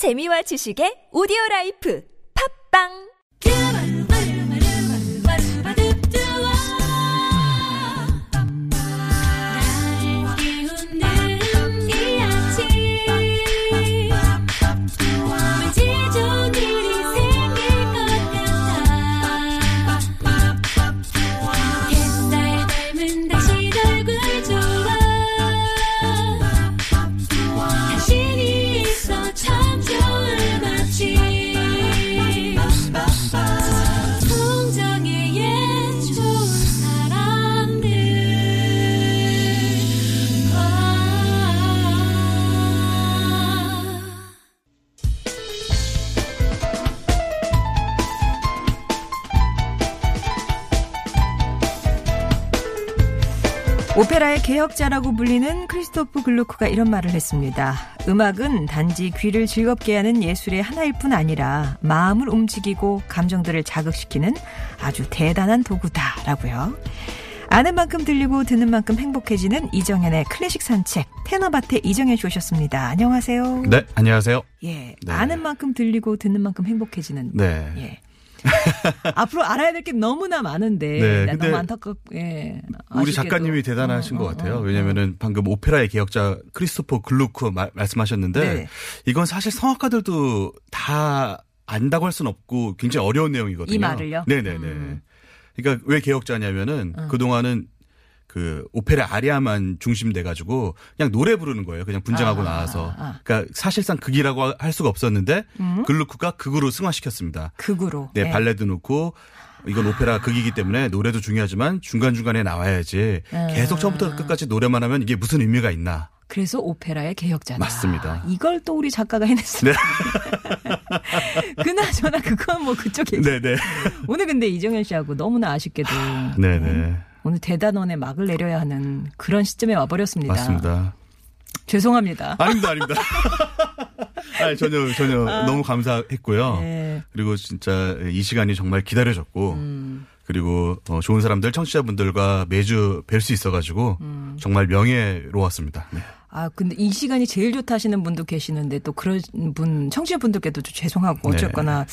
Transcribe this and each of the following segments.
재미와 지식의 오디오 라이프. 팝빵 개혁자라고 불리는 크리스토프 글루크가 이런 말을 했습니다. 음악은 단지 귀를 즐겁게 하는 예술의 하나일 뿐 아니라 마음을 움직이고 감정들을 자극시키는 아주 대단한 도구다라고요. 아는 만큼 들리고 듣는 만큼 행복해지는 이정현의 클래식 산책 테너밭의 이정현 씨 오셨습니다. 안녕하세요. 네, 안녕하세요. 예, 네. 아는 만큼 들리고 듣는 만큼 행복해지는. 네. 예. 앞으로 알아야 될 게 너무나 많은데 네, 나 근데 너무 안타깝. 예. 우리 아쉽게도. 작가님이 대단하신 어, 것 어, 같아요. 어, 어. 왜냐면은 방금 오페라의 개혁자 크리스토퍼 글루크 마- 말씀하셨는데 네. 이건 사실 성악가들도 다 안다고 할 수는 없고 굉장히 어려운 내용이거든요. 이 말을요? 네네네. 음. 그러니까 왜 개혁자냐면은 그동안은 그 오페라 아리아만 중심돼 가지고 그냥 노래 부르는 거예요. 그냥 분장하고 아, 나와서. 아. 그러니까 사실상 극이라고 할 수가 없었는데 음. 글루크가 극으로 승화시켰습니다. 극으로. 네, 발레도 넣고 이건 오페라 극이기 때문에 노래도 중요하지만 중간중간에 나와야지 아. 계속 처음부터 끝까지 노래만 하면 이게 무슨 의미가 있나. 그래서 오페라의 개혁자다. 맞습니다. 이걸 또 우리 작가가 해냈습니다. 그나저나 그건 뭐 그쪽 얘기. 네네. 오늘 근데 이정현 씨하고 너무나 아쉽게도 네네. 오늘 대단원에 막을 내려야 하는 그런 시점에 와버렸습니다. 맞습니다. 죄송합니다. 아닙니다, 아닙니다. 아니, 전혀, 전혀 너무 감사했고요. 아. 네. 그리고 진짜 이 시간이 정말 기다려졌고, 음. 그리고 어, 좋은 사람들, 청취자분들과 매주 뵐 수 있어가지고, 음. 정말 명예로웠습니다. 네. 아, 근데 이 시간이 제일 좋다 하시는 분도 계시는데 또 그런 분, 청취자분들께도 좀 죄송하고 네. 어쨌거나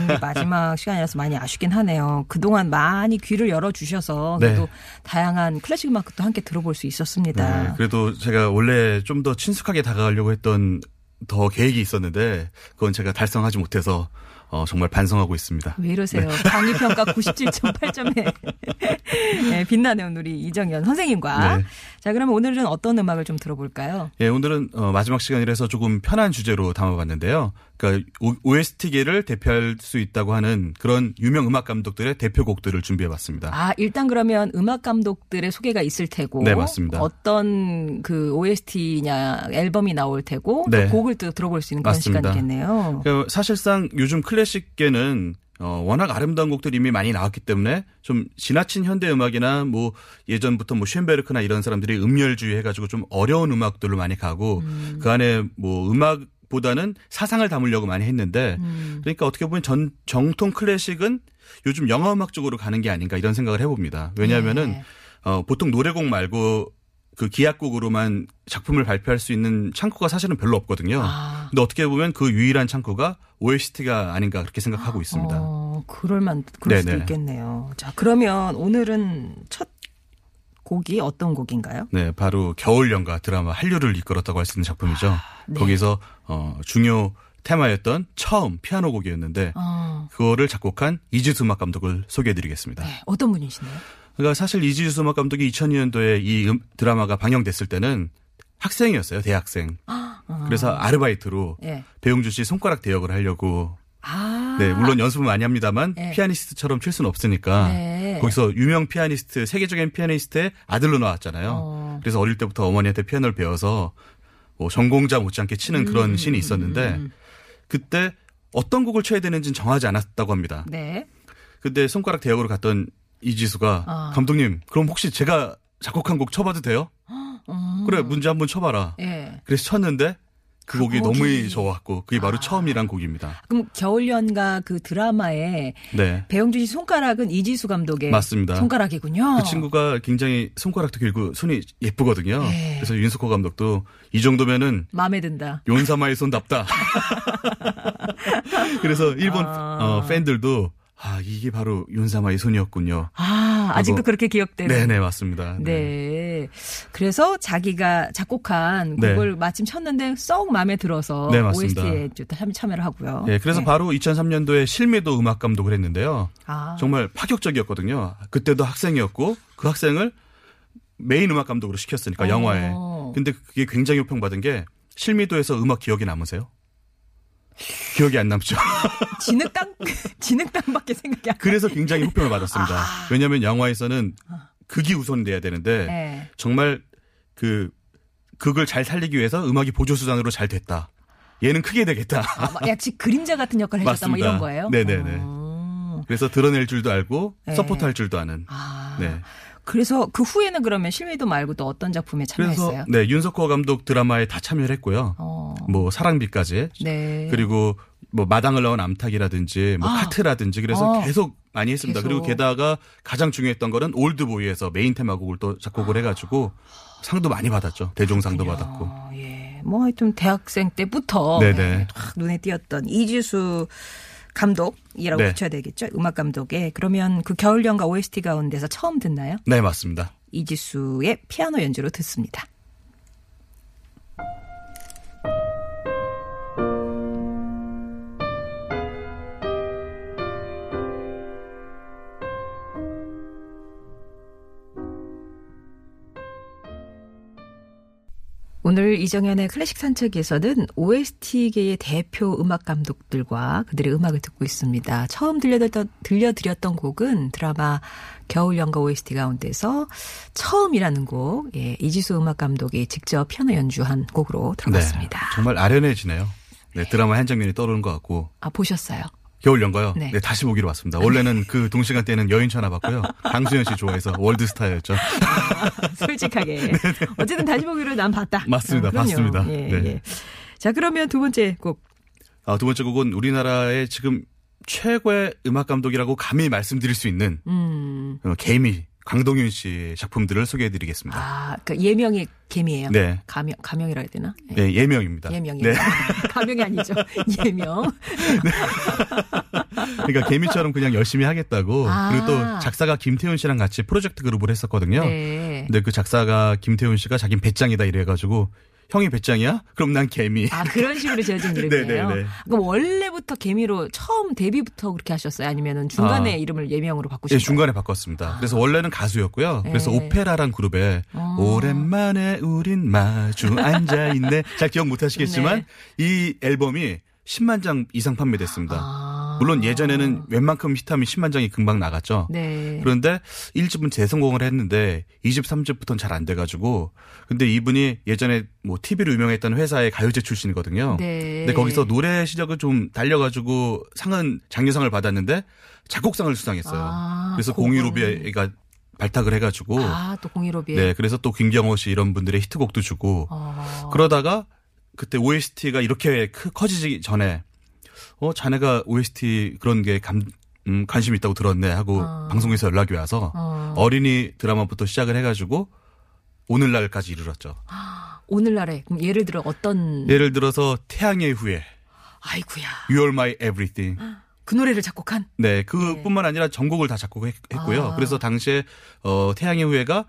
오늘 마지막 시간이라서 많이 아쉽긴 하네요. 그동안 많이 귀를 열어주셔서 네. 그래도 다양한 클래식 음악도 함께 들어볼 수 있었습니다. 네, 그래도 제가 원래 좀 더 친숙하게 다가가려고 했던 더 계획이 있었는데 그건 제가 달성하지 못해서 어, 정말 반성하고 있습니다. 왜 이러세요? 강의 평가 97.8점에 네, 빛나는 우리 이정현 선생님과 네. 자 그러면 오늘은 어떤 음악을 좀 들어볼까요? 예, 오늘은 어, 마지막 시간이라서 조금 편한 주제로 담아봤는데요. 그러니까 OST계를 대표할 수 있다고 하는 그런 유명 음악 감독들의 대표곡들을 준비해봤습니다. 아 일단 그러면 음악 감독들의 소개가 있을 테고 네, 맞습니다. 어떤 그 OST냐 앨범이 나올 테고 네. 또 곡을 또 들어볼 수 있는 그런 맞습니다. 시간이겠네요. 그러니까 사실상 요즘 클래식계는 어, 워낙 아름다운 곡들이 이미 많이 나왔기 때문에 좀 지나친 현대 음악이나 뭐 예전부터 뭐 쉔베르크나 이런 사람들이 음열주의 해가지고 좀 어려운 음악들로 많이 가고 그 안에 뭐 음악 보다는 사상을 담으려고 많이 했는데 그러니까 어떻게 보면 전 정통 클래식은 요즘 영화 음악 쪽으로 가는 게 아닌가 이런 생각을 해봅니다. 왜냐하면은 네. 어, 보통 노래곡 말고 그 기악곡으로만 작품을 발표할 수 있는 창구가 사실은 별로 없거든요. 아. 근데 어떻게 보면 그 유일한 창구가 OST가 아닌가 그렇게 생각하고 있습니다. 어, 그럴만 그럴 수도 네네. 있겠네요. 자 그러면 오늘은 첫 곡이 어떤 곡인가요? 네, 바로 겨울연가 드라마 한류를 이끌었다고 할 수 있는 작품이죠. 네. 거기서 어, 중요 테마였던 처음 피아노 곡이었는데 어, 그거를 작곡한 이지수 음악 감독을 소개해드리겠습니다. 네, 어떤 분이시나요? 그러니까 사실 이지수 음악 감독이 2002년도에 이 음- 드라마가 방영됐을 때는 학생이었어요, 대학생. 어. 그래서 아르바이트로 예. 배용주 씨 손가락 대역을 하려고 아, 네, 물론 연습은 많이 합니다만 네. 피아니스트처럼 칠 수는 없으니까 네. 거기서 유명 피아니스트, 세계적인 피아니스트의 아들로 나왔잖아요. 어. 그래서 어릴 때부터 어머니한테 피아노를 배워서 뭐 전공자 못지않게 치는 그런 음, 신이 있었는데 그때 어떤 곡을 쳐야 되는지는 정하지 않았다고 합니다. 네. 그때 손가락 대역으로 갔던 이지수가 아. 감독님, 그럼 혹시 제가 작곡한 곡 쳐봐도 돼요? 음. 그래, 문제 한번 쳐봐라. 예. 그래서 쳤는데 그 곡이 곡이. 너무 좋았고 그게 바로 처음이란 곡입니다. 그럼 겨울 연가 그 드라마에 네. 배영준 씨 손가락은 이지수 감독의 맞습니다. 손가락이군요. 그 친구가 굉장히 손가락도 길고 손이 예쁘거든요. 네. 그래서 윤석호 감독도 이 정도면은 마음에 든다. 윤사마의 손답다. 그래서 일본 아. 어, 팬들도 아 이게 바로 윤사마의 손이었군요. 아, 아직도 그렇게 기억되는. 네네 맞습니다. 네. 그래서 자기가 작곡한 네. 곡을 마침 쳤는데 썩 마음에 들어서 네, 맞습니다. OST에 참, 참여를 하고요. 네, 그래서 네. 바로 2003년도에 실미도 음악 감독을 했는데요. 아. 정말 파격적이었거든요. 그때도 학생이었고 그 학생을 메인 음악 감독으로 시켰으니까 어. 영화에. 근데 그게 굉장히 호평받은 게 실미도에서 음악 기억이 남으세요? 기억이 안 남죠. 진흙땅 진흙땅밖에 생각이 안 나. 그래서 굉장히 호평을 받았습니다. 왜냐하면 영화에서는 극이 우선돼야 되는데 네. 정말 그 극을 잘 살리기 위해서 음악이 보조 수단으로 잘 됐다. 얘는 크게 되겠다. 아, 막 약간 그림자 같은 역할을 해줬다 뭐. 이런 거예요? 네네네. 어. 그래서 드러낼 줄도 알고 네. support할 줄도 아는. 아. 네. 그래서 그 후에는 그러면 실미도 말고 또 어떤 작품에 참여했어요? 그래서 네 윤석호 감독 드라마에 다 참여를 했고요. 어. 뭐 사랑비까지 네. 그리고 뭐 마당을 나온 암탉이라든지 뭐 아. 카트라든지 그래서 어. 계속 많이 했습니다. 계속. 그리고 게다가 가장 중요했던 거는 올드보이에서 메인 테마곡을 또 작곡을 해가지고 상도 많이 받았죠. 대종상도 받았고. 어, 예. 뭐 하여튼 대학생 때부터. 네, 확 눈에 띄었던 이지수 감독이라고 네. 붙여야 되겠죠. 음악 감독의 그러면 그 겨울연가 OST 가운데서 처음 듣나요? 네 맞습니다. 이지수의 피아노 연주로 듣습니다. 오늘 이정현의 클래식 산책에서는 OST계의 대표 음악 감독들과 그들의 음악을 듣고 있습니다. 처음 들려드렸던, 들려드렸던 곡은 드라마 겨울연가 OST 가운데서 처음이라는 곡, 예, 이지수 음악 감독이 직접 피아노 연주한 곡으로 들어봤습니다. 네, 정말 아련해지네요. 네 드라마 한 장면이 떠오르는 것 같고 아, 보셨어요? 겨울연가요? 네. 네. 다시 보기로 왔습니다. 원래는 그 동시간대는 여인천하 봤고요. 강수현 씨 좋아해서 월드스타였죠. 솔직하게. 어쨌든 다시 보기로 난 봤다. 맞습니다. 어, 그럼요. 봤습니다. 예, 네. 예. 자, 그러면 두 번째 곡. 아, 두 번째 곡은 우리나라의 지금 최고의 음악 감독이라고 감히 말씀드릴 수 있는 음. 어, 개미 강동윤 씨의 작품들을 소개해드리겠습니다. 아, 그 예명이 개미예요. 네. 가명, 가명이라 해야 되나? 예. 네, 예명입니다. 예명이. 네. 가명이 아니죠. 예명. 그러니까 개미처럼 그냥 열심히 하겠다고. 아. 그리고 또 작사가 김태훈 씨랑 같이 프로젝트 그룹을 했었거든요. 네. 근데 그 작사가 김태훈 씨가 자긴 배짱이다 이래가지고 형이 배짱이야? 그럼 난 개미. 아, 그런 식으로 지어진 이름이에요. 네네네. 그럼 원래부터 개미로 처음 데뷔부터 그렇게 하셨어요? 아니면은 중간에 아. 이름을 예명으로 바꾸신 예? 중간에 바꿨습니다. 그래서 원래는 가수였고요. 그래서 네. 오페라란 그룹에 어. 오랜만에 우린 마주 앉아 있네. 잘 기억 못 하시겠지만 이 앨범이 10만 장 이상 판매됐습니다. 아. 물론 예전에는 웬만큼 히트하면 10만 장이 금방 나갔죠. 네. 그런데 1집은 재성공을 했는데 2집, 3집부터는 잘 안 돼가지고 근데 이분이 예전에 뭐 TV로 유명했던 회사의 가요제 출신이거든요. 네. 근데 거기서 노래 실력을 좀 달려가지고 상은 장려상을 받았는데 작곡상을 수상했어요. 아, 그래서 공유로비가 발탁을 해가지고 아, 또 공일오비에. 네 그래서 또 김경호 씨 이런 분들의 히트곡도 주고 어. 그러다가 그때 OST가 이렇게 크- 커지기 전에 어 자네가 OST 그런 게 감, 음, 관심 있다고 들었네 하고 어. 방송에서 연락이 와서 어. 어린이 드라마부터 시작을 해가지고 오늘날까지 이르렀죠. 오늘날에 그럼 예를 들어 어떤 예를 들어서 태양의 후예, 아이구야. You're My Everything. 그 노래를 작곡한 네, 그뿐만 아니라 전곡을 다 작곡했고요. 아. 그래서 당시에 어, 태양의 후예가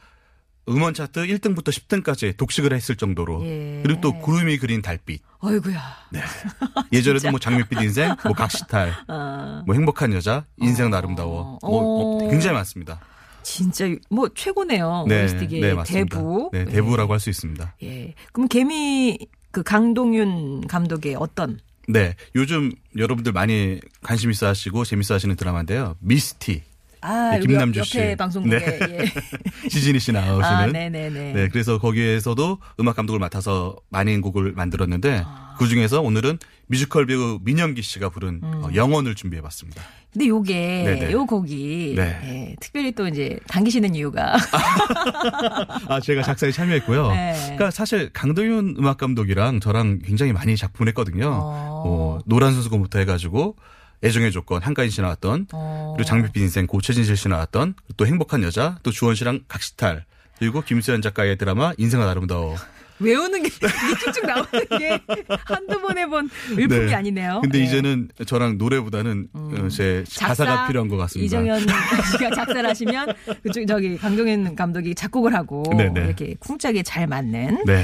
음원 차트 1등부터 10등까지 독식을 했을 정도로 예. 그리고 또 구름이 그린 달빛 아이구야. 네. 예전에도 뭐 장밋빛 인생, 뭐 각시탈, 아, 뭐 행복한 여자, 인생은 아름다워, 뭐, 뭐 어. 굉장히 많습니다. 진짜 뭐 최고네요. 네, OST계 네 맞습니다. 대부. 네, 대부라고 할수 있습니다. 예. 그럼 개미 그 강동윤 감독의 어떤 네, 요즘 여러분들 많이 관심 있어 하시고 재밌어 하시는 드라마인데요. 미스티. 아, 네, 김남주 옆, 씨. 옆에 방송국에 네. 예. 지진이 씨 나오시는. 아, 네네네. 네, 그래서 거기에서도 음악 감독을 맡아서 많은 곡을 만들었는데 그 중에서 오늘은 뮤지컬 배우 민영기 씨가 부른 어, 영혼을 준비해봤습니다. 근데 요게 네네. 요 곡이 네. 예, 특별히 또 이제 당기시는 이유가 아, 제가 작사에 참여했고요. 네. 그러니까 사실 강동윤 음악 감독이랑 저랑 굉장히 많이 작품을 했거든요. 어. 어, 노란 선수권부터 해가지고 애정의 조건 한가인 씨 나왔던 어. 그리고 장밋빛 인생 고최진실 씨 나왔던 또 행복한 여자 또 주원 씨랑 각시탈 그리고 김수현 작가의 드라마 인생은 아름다워. 외우는 게 쭉쭉 나오는 게 한두 번 해본 일품이 네. 아니네요. 근데 예. 이제는 저랑 노래보다는 어, 제 작사, 가사가 필요한 것 같습니다. 이정현 씨가 작사를 하시면 그쪽 저기 강동현 감독이 작곡을 하고 네네. 이렇게 쿵짝이 잘 맞는. 네.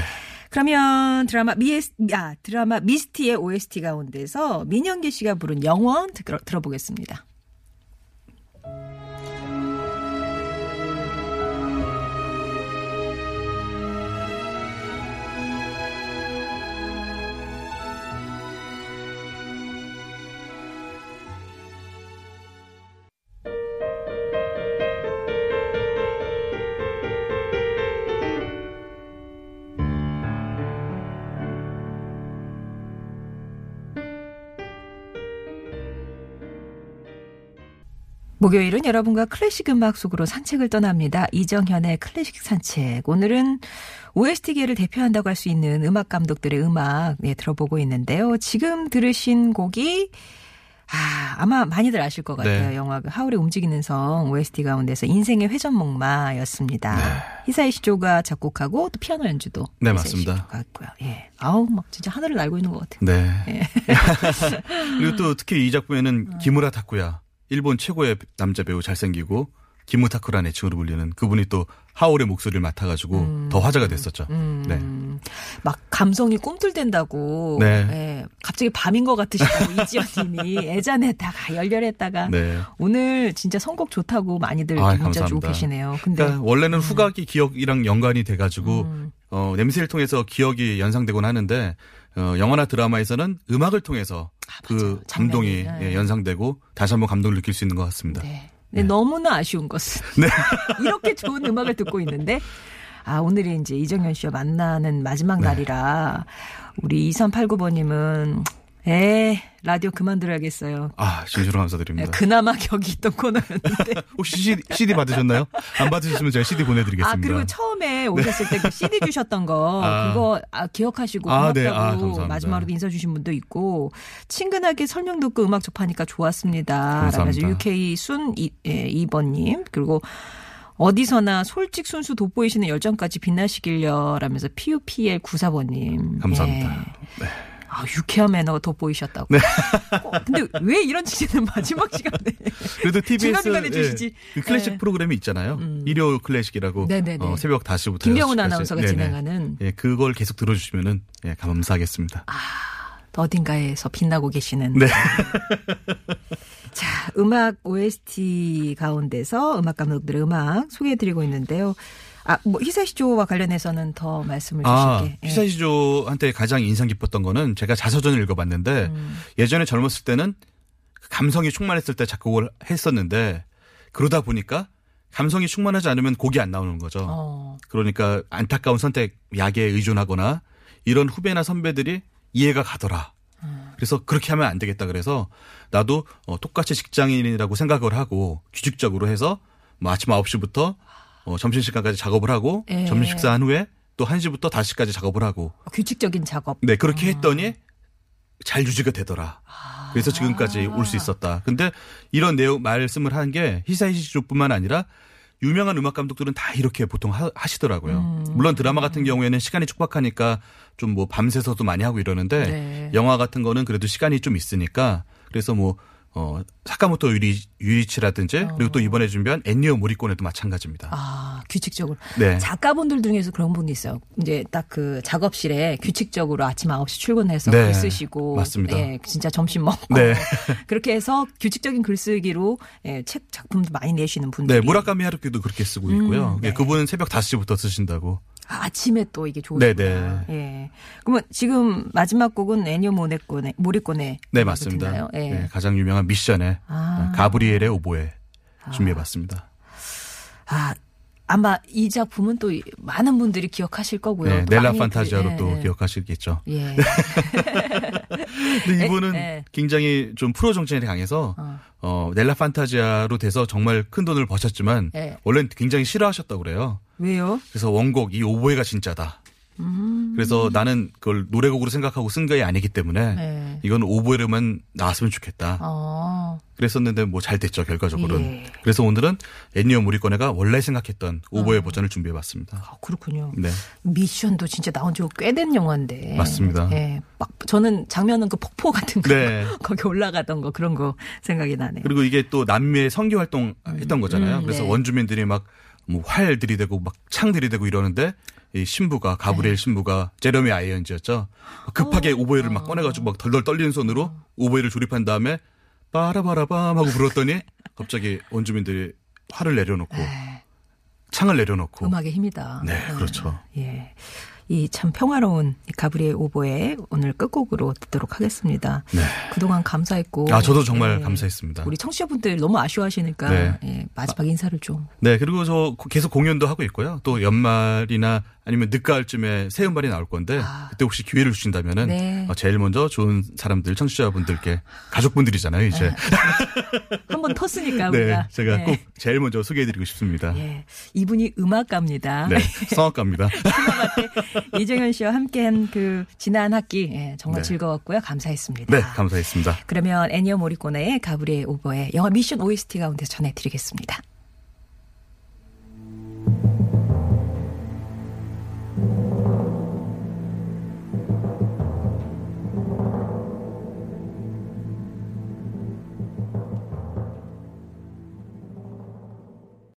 그러면 드라마 미에스 아 드라마 미스티의 OST 가운데서 민영기 씨가 부른 영원 들어, 들어보겠습니다. 목요일은 여러분과 클래식 음악 속으로 산책을 떠납니다. 이정현의 클래식 산책. 오늘은 OST계를 대표한다고 할 수 있는 음악 감독들의 음악 네, 들어보고 있는데요. 지금 들으신 곡이 아, 아마 많이들 아실 것 같아요. 네. 영화 그 하울의 움직이는 성 OST 가운데서 인생의 회전목마였습니다. 네. 히사이 시조가 작곡하고 또 피아노 연주도 네, 맞습니다. 했고요. 예. 아우 막 진짜 하늘을 날고 있는 것 같아요. 네. 예. 그리고 또 특히 이 어. 작품에는 기무라 타쿠야 일본 최고의 남자 배우 잘생기고 기무타쿠라는 애칭으로 불리는 그분이 또 하울의 목소리를 맡아가지고 더 화제가 됐었죠. 네. 음, 막 감성이 꿈틀댄다고. 네. 예, 갑자기 밤인 것 같으시다고 이지연님이 애잔했다가 열렬했다가 네. 오늘 진짜 선곡 좋다고 많이들 아이, 문자 주고 감사합니다. 계시네요. 근데 음. 그러니까 원래는 후각이 기억이랑 연관이 돼가지고 어, 냄새를 통해서 기억이 연상되곤 하는데 어, 영화나 드라마에서는 음악을 통해서 그 아, 맞아요. 감동이 장면이, 예, 네. 연상되고 다시 한번 감동을 느낄 수 있는 것 같습니다. 네. 근데 너무나 아쉬운 것은 이렇게 좋은 음악을 듣고 있는데 아 오늘이 이제 이정현 씨와 만나는 마지막 네. 날이라 우리 2389번님은 에 라디오 그만 들어야겠어요. 아 진심으로 예, 감사드립니다. 그나마 격이 있던 코너였는데. 혹시 CD, CD 받으셨나요? 안 받으셨으면 제가 CD 보내드리겠습니다. 아 그리고 처음에 오셨을 때 그 CD 주셨던 거 아. 그거 아, 기억하시고 아, 고맙다고 네. 아, 감사합니다. 마지막으로 인사 주신 분도 있고 친근하게 설명 듣고 음악 접하니까 좋았습니다. 감사합니다. UK 순 이, 예, 2번님 그리고 어디서나 솔직 순수 돋보이시는 열정까지 빛나시길요. 라면서 PUPL 94번님. 감사합니다. 네. 아, 유쾌한 매너가 돋보이셨다고. 어, 근데 왜 이런 칭찬을 마지막 시간에. 그래도 TBS 중간중간에 주시지. 그 클래식 네. 프로그램이 있잖아요. 일요 클래식이라고. 어, 새벽 5시부터 김경훈 아나운서가 진행하는. 예, 그걸 계속 들어 주시면은 예, 감사하겠습니다. 아, 어딘가에서 빛나고 계시는. 네. 자, 음악 OST 가운데서 음악 감독들의 음악 소개해 드리고 있는데요. 아, 뭐 히사시조와 관련해서는 더 말씀을 아, 주실게. 예. 피사시조한테 가장 인상 깊었던 거는 제가 자서전을 읽어봤는데 음. 예전에 젊었을 때는 그 감성이 충만했을 때 작곡을 했었는데 그러다 보니까 감성이 충만하지 않으면 곡이 안 나오는 거죠. 어. 그러니까 안타까운 선택, 약에 의존하거나 이런 후배나 선배들이 이해가 가더라. 그래서 그렇게 하면 안 되겠다 그래서 나도 어, 똑같이 직장인이라고 생각을 하고 규칙적으로 해서 뭐 아침 9시부터 어, 점심시간까지 작업을 하고 예. 점심 식사한 후에 또 1시부터 5시까지 작업을 하고 규칙적인 작업. 네 그렇게 했더니 잘 유지가 되더라. 그래서 지금까지 올 수 있었다. 근데 이런 내용 말씀을 한 게 히사이시조뿐만 아니라 유명한 음악 감독들은 다 이렇게 보통 하, 시더라고요 물론 드라마 같은 경우에는 시간이 촉박하니까 좀 뭐 밤새서도 많이 하고 이러는데 네. 영화 같은 거는 그래도 시간이 좀 있으니까 그래서 뭐 어, 사카모토 유리, 유이치라든지 그리고 또 이번에 준비한 엔니오 모리코네도 마찬가지입니다. 아, 규칙적으로. 네. 작가분들 중에서 그런 분이 있어요. 이제 딱 그 작업실에 규칙적으로 아침 9시 출근해서 네. 글 쓰시고. 맞습니다. 예, 진짜 점심 먹고. 네. 그렇게 해서 규칙적인 글쓰기로 예, 책 작품도 많이 내시는 분들이. 네, 무라카미 하루키도 그렇게 쓰고 있고요. 음, 네. 예, 그분은 새벽 5시부터 쓰신다고. 아, 아침에 또 이게 좋으시구나. 네네. 예. 그러면 지금 마지막 곡은 애니오 모네꼬네, 모리꼬네. 네, 맞습니다. 예. 네, 가장 유명한 미션의 아. 가브리엘의 오보에 준비해봤습니다. 아, 아 마 이 작품은 또 많은 분들이 기억하실 거고요. 네, 또 넬라 판타지아로 그- 또 예. 기억하시겠죠. 예. 근데 이분은 에. 굉장히 좀 프로 정신이 강해서 어. 어, 넬라 판타지아로 돼서 정말 큰 돈을 버셨지만 예. 원래는 굉장히 싫어하셨다고 그래요. 왜요? 그래서 원곡 이 오보에가 진짜다. 음. 그래서 나는 그걸 노래곡으로 생각하고 쓴 게 아니기 때문에 네. 이건 오보에로만 나왔으면 좋겠다. 어. 그랬었는데 뭐 잘 됐죠 결과적으로는. 예. 그래서 오늘은 애니어 모리꺼네가 원래 생각했던 오보에 어. 버전을 준비해봤습니다. 아, 그렇군요. 네. 미션도 진짜 나온 지꽤된 영화인데. 맞습니다. 예. 막 저는 장면은 그 폭포 같은 거 네. 거기 올라가던 거 그런 거 생각이 나네요. 그리고 이게 또 남미의 선교 활동 했던 거잖아요. 음, 그래서 네. 원주민들이 막 뭐활 들이대고 막 창 들이대고 이러는데 이 신부가 가브리엘 네. 신부가 제레미 아이언즈였죠. 급하게 오보이를 막 꺼내가지고 막 덜덜 떨리는 손으로 오보이를 조립한 다음에 빠라바라밤 하고 불었더니 갑자기 원주민들이 활을 내려놓고 창을 내려놓고 음악의 힘이다. 네, 그렇죠. 예. 이 참 평화로운 이 가브리엘 오보의 오늘 끝곡으로 듣도록 하겠습니다. 네. 그동안 감사했고. 아 저도 정말 예. 감사했습니다. 우리 청취자분들 너무 아쉬워하시니까 네. 예, 마지막 인사를 좀. 네, 그리고 저 계속 공연도 하고 있고요. 또 연말이나 아니면 늦가을쯤에 새 음반이 나올 건데 그때 혹시 기회를 주신다면은 아. 네. 어, 제일 먼저 좋은 사람들 청취자분들께 가족분들이잖아요, 이제. 한번 텄으니까 네, 우리가. 제가 예. 꼭 제일 먼저 소개해드리고 싶습니다. 예. 이분이 음악가입니다. 네, 성악가입니다. 이정현 씨와 함께한 그 지난 학기 예, 정말 네. 즐거웠고요. 감사했습니다. 네, 감사했습니다. 그러면 애니어 모리코네의 가브리엘 오버의 영화 미션 OST 가운데 전해드리겠습니다.